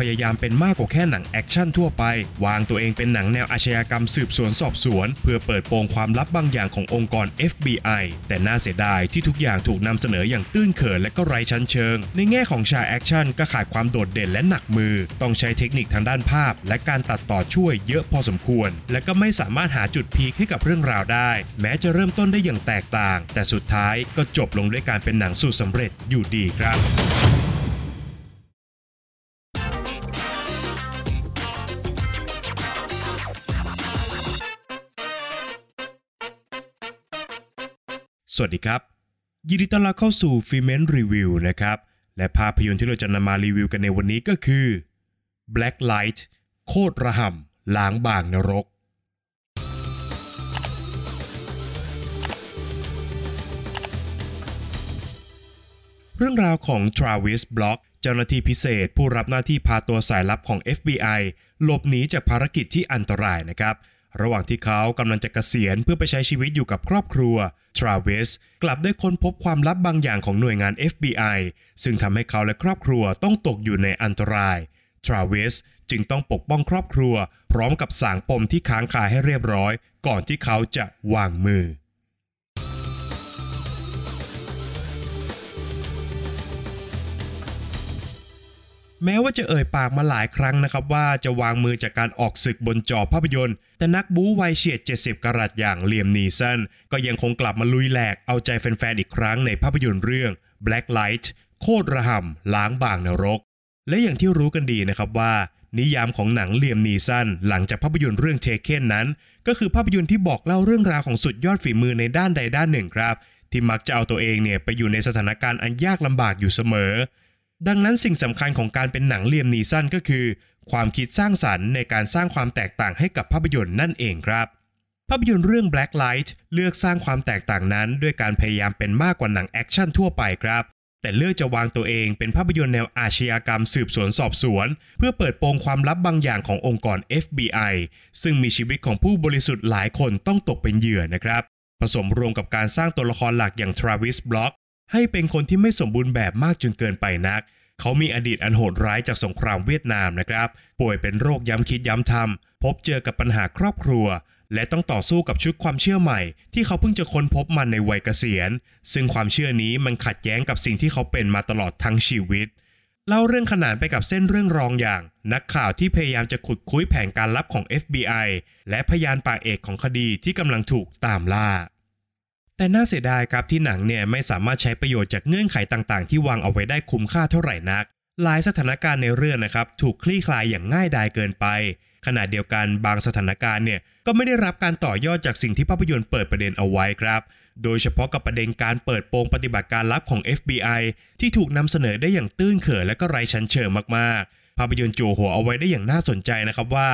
พยายามเป็นมากกว่าแค่หนังแอคชั่นทั่วไป วางตัวเองเป็นหนังแนวอาชญากรรมสืบสวนสอบสวน เพื่อเปิดโปงความลับบางอย่างขององค์กร FBI แต่น่าเสียดายที่ทุกอย่างถูกนำเสนออย่างตื้นเขินและก็ไร้ชั้นเชิง ในแง่ของฉากแอคชั่นก็ขาดความโดดเด่นและหนักมือ ต้องใช้เทคนิคทางด้านภาพ และการตัดต่อช่วยเยอะพอสมควร และก็ไม่สามารถหาจุดพีคให้กับเรื่องราวได้ แม้จะเริ่มต้นได้อย่างแตกต่าง แต่สุดท้ายก็จบลงด้วยการเป็นหนังสูตรสำเร็จอยู่ดีครับ วัสดีครับ ยินดีต้อนรับเข้าสู่ฟิเมนรีวิวนะครับ และภาพยนตร์ที่เราจะนำมารีวิวกันในวันนี้ก็คือ Black Light โคตรระห่ำล้างบางนรก เรื่องราวของทราวิสบล็อกเจ้าหน้าที่พิเศษผู้รับหน้าที่พาตัวสายลับของ FBI หลบหนีจากภารกิจที่อันตรายนะครับ ระหว่างที่เขากำลังจะเกษียณเพื่อไปใช้ชีวิตอยู่กับครอบครัว ทราวิสกลับได้ค้นพบความลับบางอย่างของหน่วยงาน FBI ซึ่งทำให้เขาและครอบครัวต้องตกอยู่ในอันตราย ทราวิสจึงต้องปกป้องครอบครัว พร้อมกับสางปมที่ค้างคาให้เรียบร้อย ก่อนที่เขาจะวางมือ แม้ว่าจะเอ่ยปากมาหลายครั้งนะครับว่าจะวางมือจากการออกศึกบนจอภาพยนตร์ แต่นักบู๊วัยเฉียด 70 กรัตอย่างเลียมนีสันก็ยังคงกลับมาลุยแหลกเอาใจแฟนๆอีกครั้งในภาพยนตร์เรื่อง Black Light โคตรระห่ำล้างบางนรก และอย่างที่รู้กันดีนะครับว่า นิยามของหนังเลียมนีสันหลังจากภาพยนตร์เรื่องเทเคนนั้น ก็คือภาพยนตร์ที่บอกเล่าเรื่องราวของสุดยอดฝีมือในด้านใดด้านหนึ่งครับ ที่มักจะเอาตัวเองเนี่ยไปอยู่ในสถานการณ์อันยากลำบากอยู่เสมอ ดังนั้นสิ่งสำคัญของการเป็นหนังเลียมนีสันก็คือ ความคิดสร้างสรรค์ในการสร้างความแตกต่างให้กับภาพยนตร์นั่นเองครับ ภาพยนตร์เรื่อง Black Light เลือกสร้างความแตกต่างนั้น ด้วยการพยายามเป็นมากกว่าหนังแอคชั่นทั่วไปครับแต่เลือกจะวางตัวเองเป็นภาพยนตร์แนวอาชญากรรมสืบสวนสอบสวน เพื่อเปิดโปงความลับบางอย่างขององค์กร FBI ซึ่งมีชีวิตของผู้บริสุทธิ์หลายคนต้องตกเป็นเหยื่อนะครับ ผสมรวมกับการสร้างตัวละครหลักอย่างทราวิสบล็อก ให้เป็นคนที่ไม่สมบูรณ์แบบมากจนเกินไปนัก เขามีอดีตอันโหดร้ายจากสงครามเวียดนามนะครับ ป่วยเป็นโรคย้ำคิดย้ำทำพบเจอกับปัญหาครอบครัว และต้องต่อสู้กับชุดความเชื่อใหม่ ที่เขาเพิ่งจะค้นพบมันในวัยเกษียณ ซึ่งความเชื่อนี้มันขัดแย้งกับสิ่งที่เขาเป็นมาตลอดทั้งชีวิตเล่าเรื่องขนานไปกับเส้นเรื่องรองอย่าง นักข่าวที่พยายามจะขุดคุยแผนการลับของ FBI และพยานปากเอกของคดีที่กำลังถูกตามล่า แต่น่าเสียดายครับที่หนังเนี่ยไม่สามารถใช้ประโยชน์จากเงื่อนไขต่างๆ ที่วางเอาไว้ได้คุ้มค่าเท่าไหร่นัก หลายสถานการณ์ในเรื่องนะครับถูกคลี่คลายอย่างง่ายดายเกินไป ขณะเดียวกันบางสถานการณ์เนี่ยก็ไม่ได้รับการต่อยอดจากสิ่งที่ภาพยนตร์เปิดประเด็นเอาไว้ครับ โดยเฉพาะกับประเด็นการเปิดโปงปฏิบัติการลับของ FBI ที่ถูกนำเสนอได้อย่างตื้นเขินและก็ไร้ชั้นเชิงมากๆ ภาพยนตร์โจหัวเอาไว้ได้อย่างน่าสนใจนะครับว่า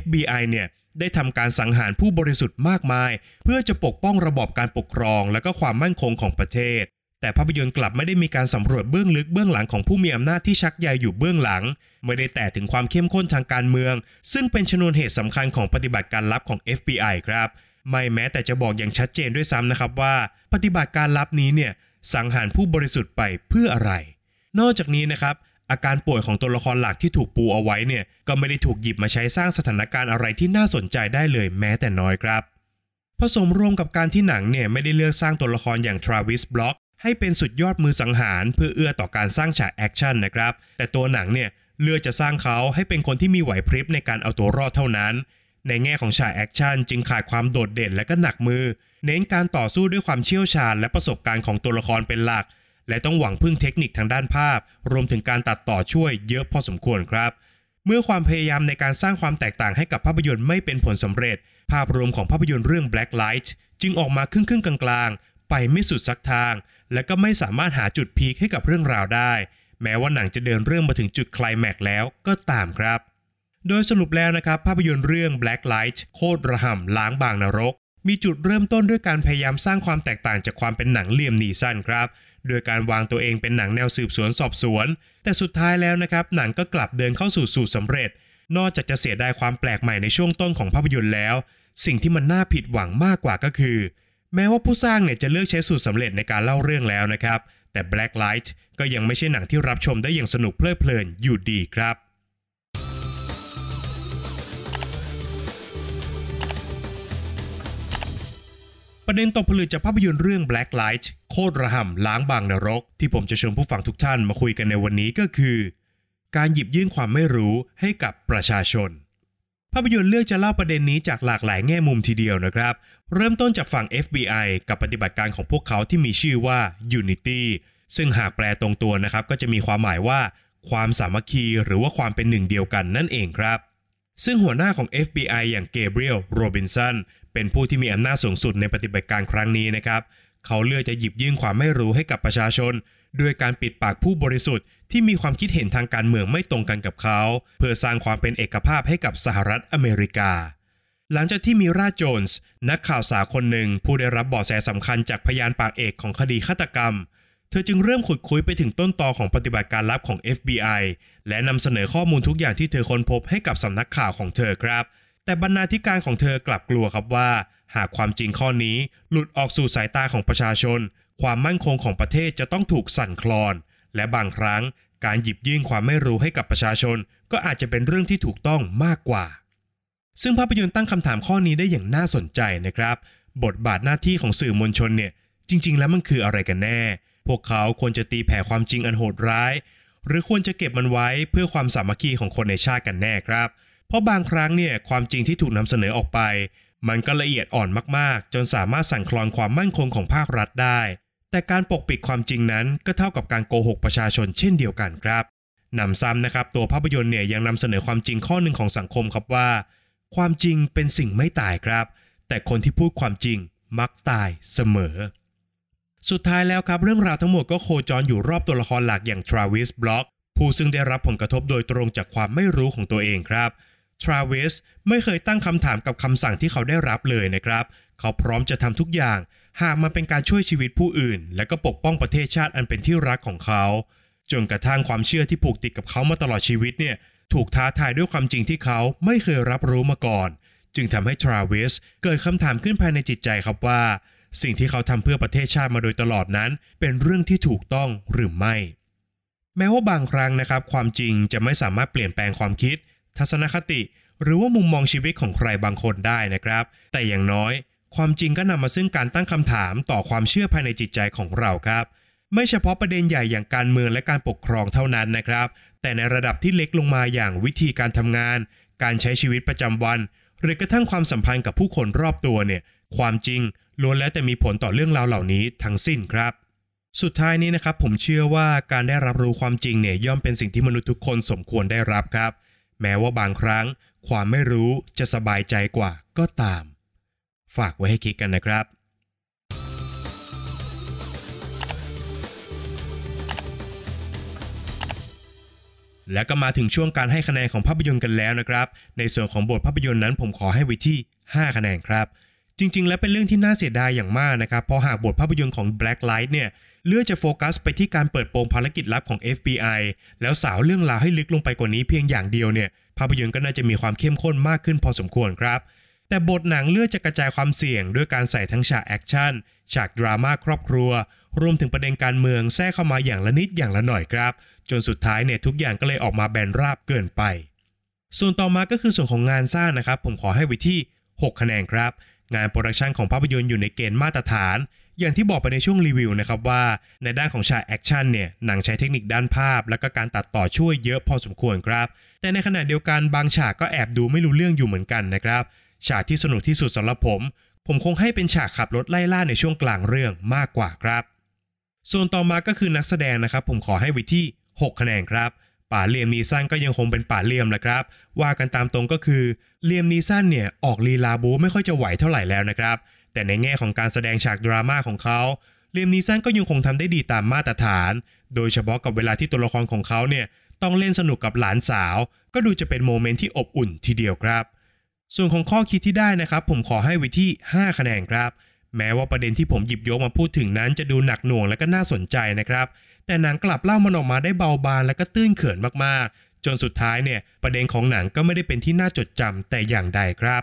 FBI เนี่ย ได้ทำการสังหารผู้บริสุทธิ์มากมาย เพื่อจะปกป้องระบอบการปกครองและก็ความมั่นคงของประเทศ แต่ภาพยนตร์กลับไม่ได้มีการสำรวจเบื้องลึกเบื้องหลังของผู้มีอำนาจที่ชักใยอยู่เบื้องหลัง ไม่ได้แต่ถึงความเข้มข้นทางการเมือง ซึ่งเป็นชนวนเหตุสำคัญของปฏิบัติการลับของ FBI ครับ ไม่แม้แต่จะบอกอย่างชัดเจนด้วยซ้ำนะครับว่า ปฏิบัติการลับนี้เนี่ยสังหารผู้บริสุทธิ์ไปเพื่ออะไร นอกจากนี้นะครับ อาการป่วยของตัวละครหลักที่ถูกปูเอาไว้เนี่ยก็ไม่ได้ถูกหยิบมาใช้สร้างสถานการณ์อะไรที่น่าสนใจได้เลยแม้แต่น้อยครับ ผสมรวมกับการที่หนังเนี่ยไม่ได้เลือกสร้างตัวละครอย่างทราวิสบล็อกให้เป็นสุดยอดมือสังหาร เพื่อเอื้อต่อการสร้างฉากแอคชั่นนะครับ แต่ตัวหนังเนี่ยเลือกจะสร้างเขาให้เป็นคนที่มีไหวพริบในการเอาตัวรอดเท่านั้น ในแง่ของฉากแอคชั่นจึงขาดความโดดเด่นและก็หนักมือ เน้นการต่อสู้ด้วยความเชี่ยวชาญ และประสบการณ์ของตัวละครเป็นหลัก และต้องหวังพึ่งเทคนิคทางด้านภาพ รวมถึงการตัดต่อช่วยเยอะพอสมควรครับ เมื่อความพยายามในการสร้างความแตกต่างให้กับภาพยนตร์ไม่เป็นผลสำเร็จ ภาพรวมของภาพยนตร์เรื่อง Black Light จึงออกมาครึ่งๆกลางๆ ไปไม่สุดสักทาง และก็ไม่สามารถหาจุดพีคให้กับเรื่องราวได้ แม้ว่าหนังจะเดินเรื่องมาถึงจุดคลแม็กซ์แล้วก็ตามครับ โดยสรุปแล้วนะครับ ภาพยนตร์เรื่อง Black Light โคตรระห่ำล้างบางนรกมีจุดเริ่มต้นด้วยการพยายามสร้างความแตกต่างจากความเป็นหนังเลียมนีสั้นครับ โดยการวางตัวเองเป็นหนังแนวสืบสวนสอบสวน แต่สุดท้ายแล้วนะครับหนังก็กลับเดินเข้าสู่สูตรสำเร็จ นอกจากจะเสียดายความแปลกใหม่ในช่วงต้นของภาพยนตร์แล้ว สิ่งที่มันน่าผิดหวังมากกว่าก็คือ แม้ว่าผู้สร้างเนี่ยจะเลือกใช้สูตรสำเร็จในการเล่าเรื่องแล้วนะครับแต่ Black Light ก็ยังไม่ใช่หนังที่รับชมได้อย่างสนุกเพลิดเพลินอยู่ดีครับ ประเด็นตกผลึกจากภาพยนตร์เรื่อง Black Light โคตรระห่ำล้างบางนรก ที่ผมจะชวนผู้ฟังทุกท่านมาคุยกันในวันนี้ก็คือ การหยิบยื่นความไม่รู้ให้กับประชาชน ภาพยนตร์เลือกจะเล่าประเด็นนี้จากหลากหลายแง่มุมทีเดียวนะครับ เริ่มต้นจากฝั่ง FBI กับปฏิบัติการของพวกเขาที่มีชื่อว่า Unity ซึ่งหากแปลตรงตัวนะครับก็จะมีความหมายว่า ความสามัคคีหรือว่าความเป็นหนึ่งเดียวกันนั่นเองครับซึ่งหัวหน้าของ FBI อย่างเกเบรียล โรบินสัน เป็นผู้ที่มีอำนาจสูงสุดในปฏิบัติการครั้งนี้นะครับ เขาเลือกจะหยิบยื่นความไม่รู้ให้กับประชาชน ด้วยการปิดปากผู้บริสุทธิ์ที่มีความคิดเห็นทางการเมืองไม่ตรงกันกับเขา เพื่อสร้างความเป็นเอกภาพให้กับสหรัฐอเมริกา หลังจากที่มีราโจนส์นักข่าวสาวคนหนึ่ง ผู้ได้รับเบาะแสสำคัญจากพยานปากเอกของคดีฆาตกรรมเธอจึงเริ่มขุดคุยไปถึงต้นตอของปฏิบัติการลับของ FBI และนำเสนอข้อมูลทุกอย่างที่เธอค้นพบให้กับสำนักข่าวของเธอครับ แต่บรรณาธิการของเธอกลับกลัวครับว่า หากความจริงข้อนี้หลุดออกสู่สายตาของประชาชน ความมั่นคงของประเทศจะต้องถูกสั่นคลอน และบางครั้งการหยิบยื่นความไม่รู้ให้กับประชาชน ก็อาจจะเป็นเรื่องที่ถูกต้องมากกว่า ซึ่งภาพยนตร์ตั้งคำถามข้อนี้ได้อย่างน่าสนใจนะครับ บทบาทหน้าที่ของสื่อมวลชนเนี่ยจริง ๆ แล้วมันคืออะไรกันแน่ พวกเขาควรจะตีแผ่ความจริงอันโหดร้าย หรือควรจะเก็บมันไว้เพื่อความสามัคคีของคนในชาติกันแน่ครับ ราะบางครั้งเนี่ยความจริงที่ถูกนำเสนอออกไป มันก็ละเอียดอ่อนมากๆ จนสามารถสั่นคลอนความมั่นคงของภาครัฐได้ แต่การปกปิดความจริงนั้นก็เท่ากับการโกหกประชาชนเช่นเดียวกันครับนำซ้ำนะครับตัวภาพยนตร์เนี่ยยังนำเสนอความจริงข้อหนึ่งของสังคมครับว่า ความจริงเป็นสิ่งไม่ตายครับ แต่คนที่พูดความจริงมักตายเสมอ สุดท้ายแล้วครับเรื่องราวทั้งหมดก็โคจรอยู่รอบตัวละครหลักอย่างทราวิสบล็อกผู้ซึ่งได้รับผลกระทบโดยตรงจากความไม่รู้ของตัวเองครับ ทราเวสไม่เคยตั้งคำถามกับคำสั่งที่เขาได้รับเลยนะครับ เขาพร้อมจะทำทุกอย่าง หากมันเป็นการช่วยชีวิตผู้อื่น และก็ปกป้องประเทศชาติอันเป็นที่รักของเขา จนกระทั่งความเชื่อที่ผูกติดกับเขามาตลอดชีวิตเนี่ยถูกท้าทายด้วยความจริงที่เขาไม่เคยรับรู้มาก่อน จึงทำให้ทราเวสเกิดคำถามขึ้นภายในจิตใจครับว่า สิ่งที่เขาทำเพื่อประเทศชาติมาโดยตลอดนั้น เป็นเรื่องที่ถูกต้องหรือไม่ แม้ว่าบางครั้งนะครับ ความจริงจะไม่สามารถเปลี่ยนแปลงความคิด ทัศนคติ หรือว่ามุมมองชีวิตของใครบางคนได้นะครับ แต่อย่างน้อย ความจริงก็นำมาซึ่งการตั้งคำถามต่อความเชื่อภายในจิตใจของเราครับ ไม่เฉพาะประเด็นใหญ่อย่างการเมืองและการปกครองเท่านั้นนะครับ แต่ในระดับที่เล็กลงมาอย่างวิธีการทำงาน การใช้ชีวิตประจำวัน หรือกระทั่งความสัมพันธ์กับผู้คนรอบตัวเนี่ย ความจริงล้วนแล้วแต่มีผลต่อเรื่องราวเหล่านี้ทั้งสิ้นครับสุดท้ายนี้นะครับผมเชื่อว่าการได้รับรู้ความจริงเนี่ยย่อมเป็นสิ่งที่มนุษย์ทุกคนสมควรได้รับครับ แม้ว่าบางครั้งความไม่รู้จะสบายใจกว่าก็ตาม ฝากไว้ให้คิดกันนะครับ และก็มาถึงช่วงการให้คะแนนของภาพยนตร์กันแล้วนะครับ ในส่วนของบทภาพยนตร์นั้นผมขอให้ไว้ที่ 5 คะแนนครับจริงๆ แล้วเป็นเรื่องที่น่าเสียดายอย่างมากนะครับ เพราะหากบทภาพยนตร์ของ Black Light เนี่ย เลือกจะโฟกัสไปที่การเปิดโปงภารกิจลับของ FBI แล้วสาวเรื่องราวให้ลึกลงไปกว่านี้เพียงอย่างเดียวเนี่ย ภาพยนตร์ก็น่าจะมีความเข้มข้นมากขึ้นพอสมควรครับ แต่บทหนังเลือกจะกระจายความเสี่ยง ด้วยการใส่ทั้งฉากแอคชั่นฉากดราม่าครอบครัว รวมถึงประเด็นการเมืองแทรกเข้ามาอย่างละนิดอย่างละหน่อยครับ จนสุดท้ายเนี่ยทุกอย่างก็เลยออกมาแบนราบเกินไป ส่วนต่อมาก็คือส่วนของงานสร้างนะครับ ผมขอให้ไว้ที่ 6 คะแนนครับ งาน production ของภาพยนตร์อยู่ในเกณฑ์มาตรฐาน อย่างที่บอกไปในช่วงรีวิวนะครับว่าในด้านของฉากแอคชั่นเนี่ยหนังใช้เทคนิคด้านภาพ และก็การตัดต่อช่วยเยอะพอสมควรครับ แต่ในขณะเดียวกันบางฉากก็แอบดูไม่รู้เรื่องอยู่เหมือนกันนะครับฉากที่สนุกที่สุดสำหรับผม ผมคงให้เป็นฉากขับรถไล่ล่าในช่วงกลางเรื่องมากกว่าครับ ส่วนต่อมาก็คือนักแสดงนะครับ ผมขอให้ไว้ที่ 6 คะแนนครับ ป๋าเลียมนีสันก็ยังคงเป็นป๋าเลียมแหละครับ ว่ากันตามตรงก็คือเลียมนีสันเนี่ยออกลีลาบู๊ไม่ค่อยจะไหวเท่าไหร่แล้วนะครับ แต่ในแง่ของการแสดงฉากดราม่าของเขาเลียมนีสันก็ยังคงทำได้ดีตามมาตรฐาน โดยเฉพาะกับเวลาที่ตัวละครของเขาเนี่ยต้องเล่นสนุกกับหลานสาว ก็ดูจะเป็น moment ที่อบอุ่นทีเดียวครับ ส่วนของข้อคิดที่ได้นะครับ ผมขอให้ไว้ที่ 5 คะแนนครับ แม้ว่าประเด็นที่ผมหยิบยกมาพูดถึงนั้นจะดูหนักหน่วงและก็น่าสนใจนะครับ แต่หนังกลับเล่ามันออกมาได้เบาบางและก็ตื้นเขินมากๆ จนสุดท้ายเนี่ยประเด็นของหนังก็ไม่ได้เป็นที่น่าจดจำแต่อย่างใดครับ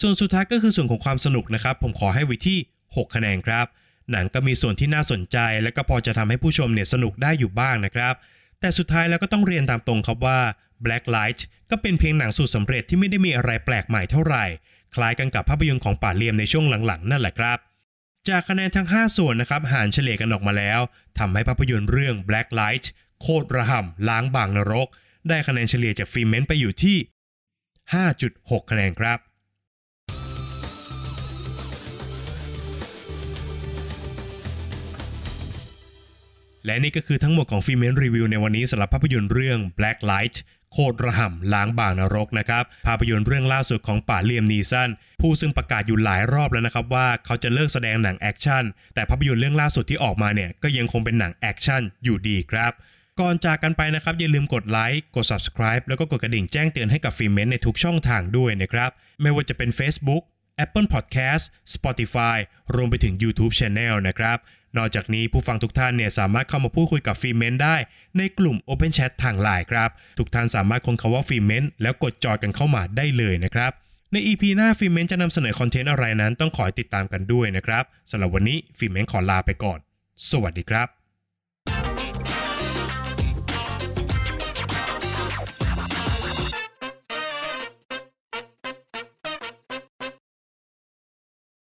ส่วนสุดท้ายก็คือส่วนของความสนุกนะครับ ผมขอให้ไว้ที่ 6 คะแนนครับ หนังก็มีส่วนที่น่าสนใจ และก็พอจะทำให้ผู้ชมเนี่ยสนุกได้อยู่บ้างนะครับแต่สุดท้ายแล้วก็ต้องเรียนตามตรงครับว่า Black Light ก็เป็นเพียงหนังสูตรสำเร็จที่ไม่ได้มีอะไรแปลกใหม่เท่าไหร่ คล้ายกันกับภาพยนตร์ของป่าเลียมในช่วงหลังๆ นั่นแหละครับ จากคะแนนทั้ง 5 ส่วนนะครับหารเฉลี่ยกันออกมาแล้วทำให้ภาพยนตร์เรื่อง Black Light โคตรระห่ำล้างบางนรก ได้คะแนนเฉลี่ยจากฟิล์มเมนไปอยู่ที่ 5.6 คะแนนครับ และนี่ก็คือทั้งหมดของฟิเมนรีวิวในวันนี้สำหรับภาพยนตร์เรื่อง Black Light โคตรระห่ำล้างบางนรกนะครับ ภาพยนตร์เรื่องล่าสุดของป่าเลียมนีสันผู้ซึ่งประกาศอยู่หลายรอบแล้วนะครับว่าเขาจะเลิกแสดงหนังแอคชั่นแต่ภาพยนตร์เรื่องล่าสุดที่ออกมาเนี่ยก็ยังคงเป็นหนังแอคชั่นอยู่ดีครับก่อนจากกันไปนะครับ อย่าลืมกดไลค์กด subscribe แล้วก็กดกระดิ่งแจ้งเตือนให้กับฟีเมนในทุกช่องทางด้วยนะครับ ไม่ว่าจะเป็น Facebook Apple Podcast Spotify รวมไปถึง YouTube Channel นะครับ นอกจากนี้ผู้ฟังทุกท่านเนี่ยสามารถเข้ามาพูดคุยกับฟีเมนได้ ในกลุ่ม Open Chat ทางไลน์ครับ ทุกท่านสามารถค้นคำว่าฟีเมนแล้วกดจอยกันเข้ามาได้เลยนะครับใน EP หน้าฟีเมนจะนำเสนอคอนเทนต์อะไรนั้นต้องขอติดตามกันด้วยนะครับสำหรับวันนี้ฟีเมนขอลาไปก่อน สวัสดีครับ